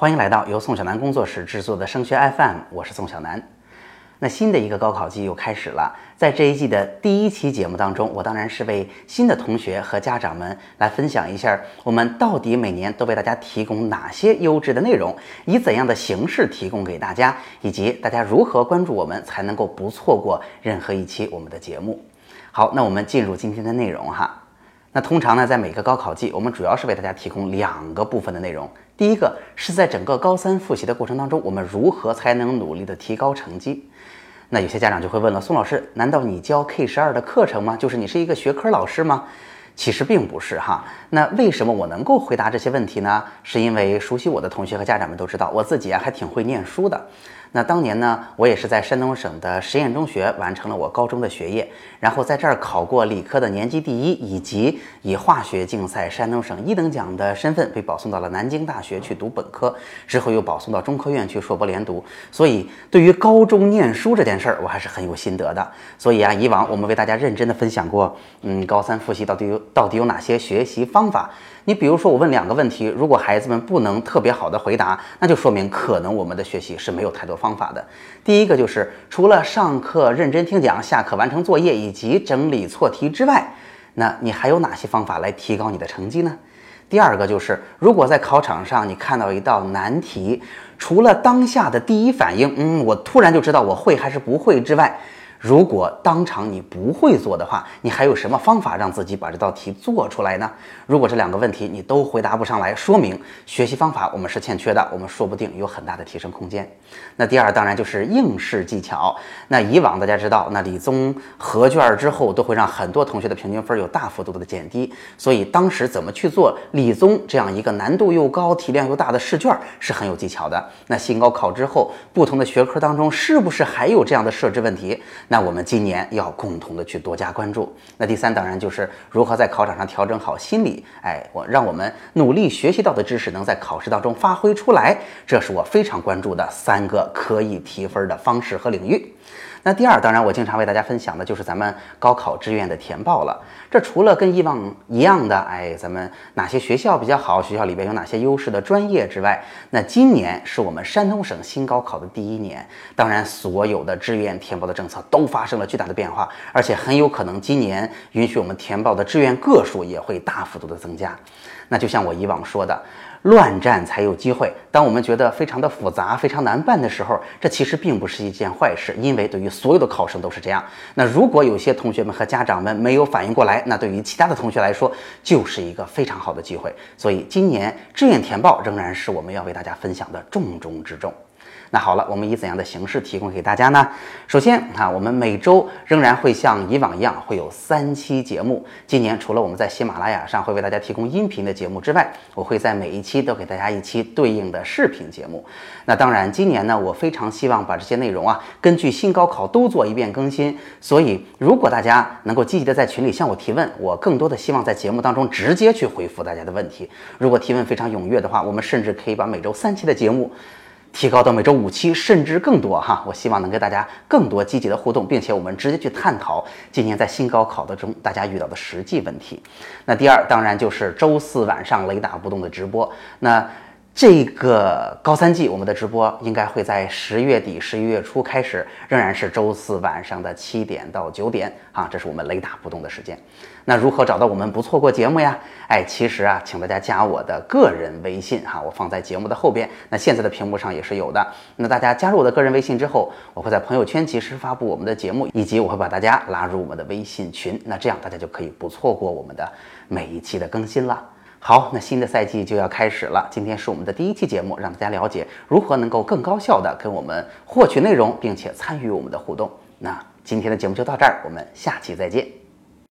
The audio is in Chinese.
欢迎来到由宋小南工作室制作的升学 FM，我是宋小南。那新的一个高考季又开始了，在这一季的第一期节目当中，我当然是为新的同学和家长们来分享一下，我们到底每年都为大家提供哪些优质的内容，以怎样的形式提供给大家，以及大家如何关注我们才能够不错过任何一期我们的节目。好，那我们进入今天的内容哈。那通常呢，在每个高考季，我们主要是为大家提供两个部分的内容。第一个是在整个高三复习的过程当中，我们如何才能努力的提高成绩？那有些家长就会问了，宋老师，难道你教 K 十二的课程吗？就是你是一个学科老师吗？其实并不是哈。那为什么我能够回答这些问题呢？是因为熟悉我的同学和家长们都知道，我自己啊还挺会念书的。那当年呢，我也是在山东省的实验中学完成了我高中的学业，然后在这儿考过理科的年级第一，以及以化学竞赛山东省一等奖的身份被保送到了南京大学去读本科，之后又保送到中科院去硕博连读。所以对于高中念书这件事儿，我还是很有心得的。所以啊，以往我们为大家认真的分享过，嗯，高三复习到底有到底有哪些学习方法。你比如说，我问两个问题，如果孩子们不能特别好的回答，那就说明可能我们的学习是没有太多方法的。第一个就是除了上课认真听讲、下课完成作业以及整理错题之外，那你还有哪些方法来提高你的成绩呢？第二个就是，如果在考场上你看到一道难题，除了当下的第一反应，嗯，我突然就知道我会还是不会之外，如果当场你不会做的话，你还有什么方法让自己把这道题做出来呢？如果这两个问题你都回答不上来，说明学习方法我们是欠缺的，我们说不定有很大的提升空间。那第二当然就是应试技巧。那以往大家知道，那理综合卷之后都会让很多同学的平均分有大幅度的减低，所以当时怎么去做理综这样一个难度又高、题量又大的试卷是很有技巧的。那新高考之后，不同的学科当中是不是还有这样的设置问题？那我们今年要共同的去多加关注。那第三，当然就是如何在考场上调整好心理，哎，我让我们努力学习到的知识能在考试当中发挥出来，这是我非常关注的三个可以提分的方式和领域。那第二，当然我经常为大家分享的就是咱们高考志愿的填报了。这除了跟以往一样的，哎，咱们哪些学校比较好，学校里边有哪些优势的专业之外，那今年是我们山东省新高考的第一年，当然所有的志愿填报的政策都发生了巨大的变化，而且很有可能今年允许我们填报的志愿个数也会大幅度的增加。那就像我以往说的。乱战才有机会。当我们觉得非常的复杂、非常难办的时候，这其实并不是一件坏事，因为对于所有的考生都是这样。那如果有些同学们和家长们没有反应过来，那对于其他的同学来说，就是一个非常好的机会。所以，今年志愿填报仍然是我们要为大家分享的重中之重。那好了，我们以怎样的形式提供给大家呢？首先啊，我们每周仍然会像以往一样，会有三期节目。今年除了我们在喜马拉雅上会为大家提供音频的节目之外，我会在每一期都给大家一期对应的视频节目。那当然，今年呢，我非常希望把这些内容啊，根据新高考都做一遍更新。所以，如果大家能够积极的在群里向我提问，我更多的希望在节目当中直接去回复大家的问题。如果提问非常踊跃的话，我们甚至可以把每周三期的节目。提高到每周五期，甚至更多哈！我希望能跟大家更多积极的互动，并且我们直接去探讨今年在新高考的中大家遇到的实际问题。那第二，当然就是周四晚上雷打不动的直播。那这个高三季，我们的直播应该会在十月底、十一月初开始，仍然是周四晚上的七点到九点啊，这是我们雷打不动的时间。那如何找到我们不错过节目呀？哎，其实啊，请大家加我的个人微信哈，我放在节目的后边。那现在的屏幕上也是有的。那大家加入我的个人微信之后，我会在朋友圈及时发布我们的节目，以及我会把大家拉入我们的微信群。那这样大家就可以不错过我们的每一期的更新了。好，那新的赛季就要开始了。今天是我们的第一期节目，让大家了解如何能够更高效的跟我们获取内容，并且参与我们的互动。那今天的节目就到这儿，我们下期再见。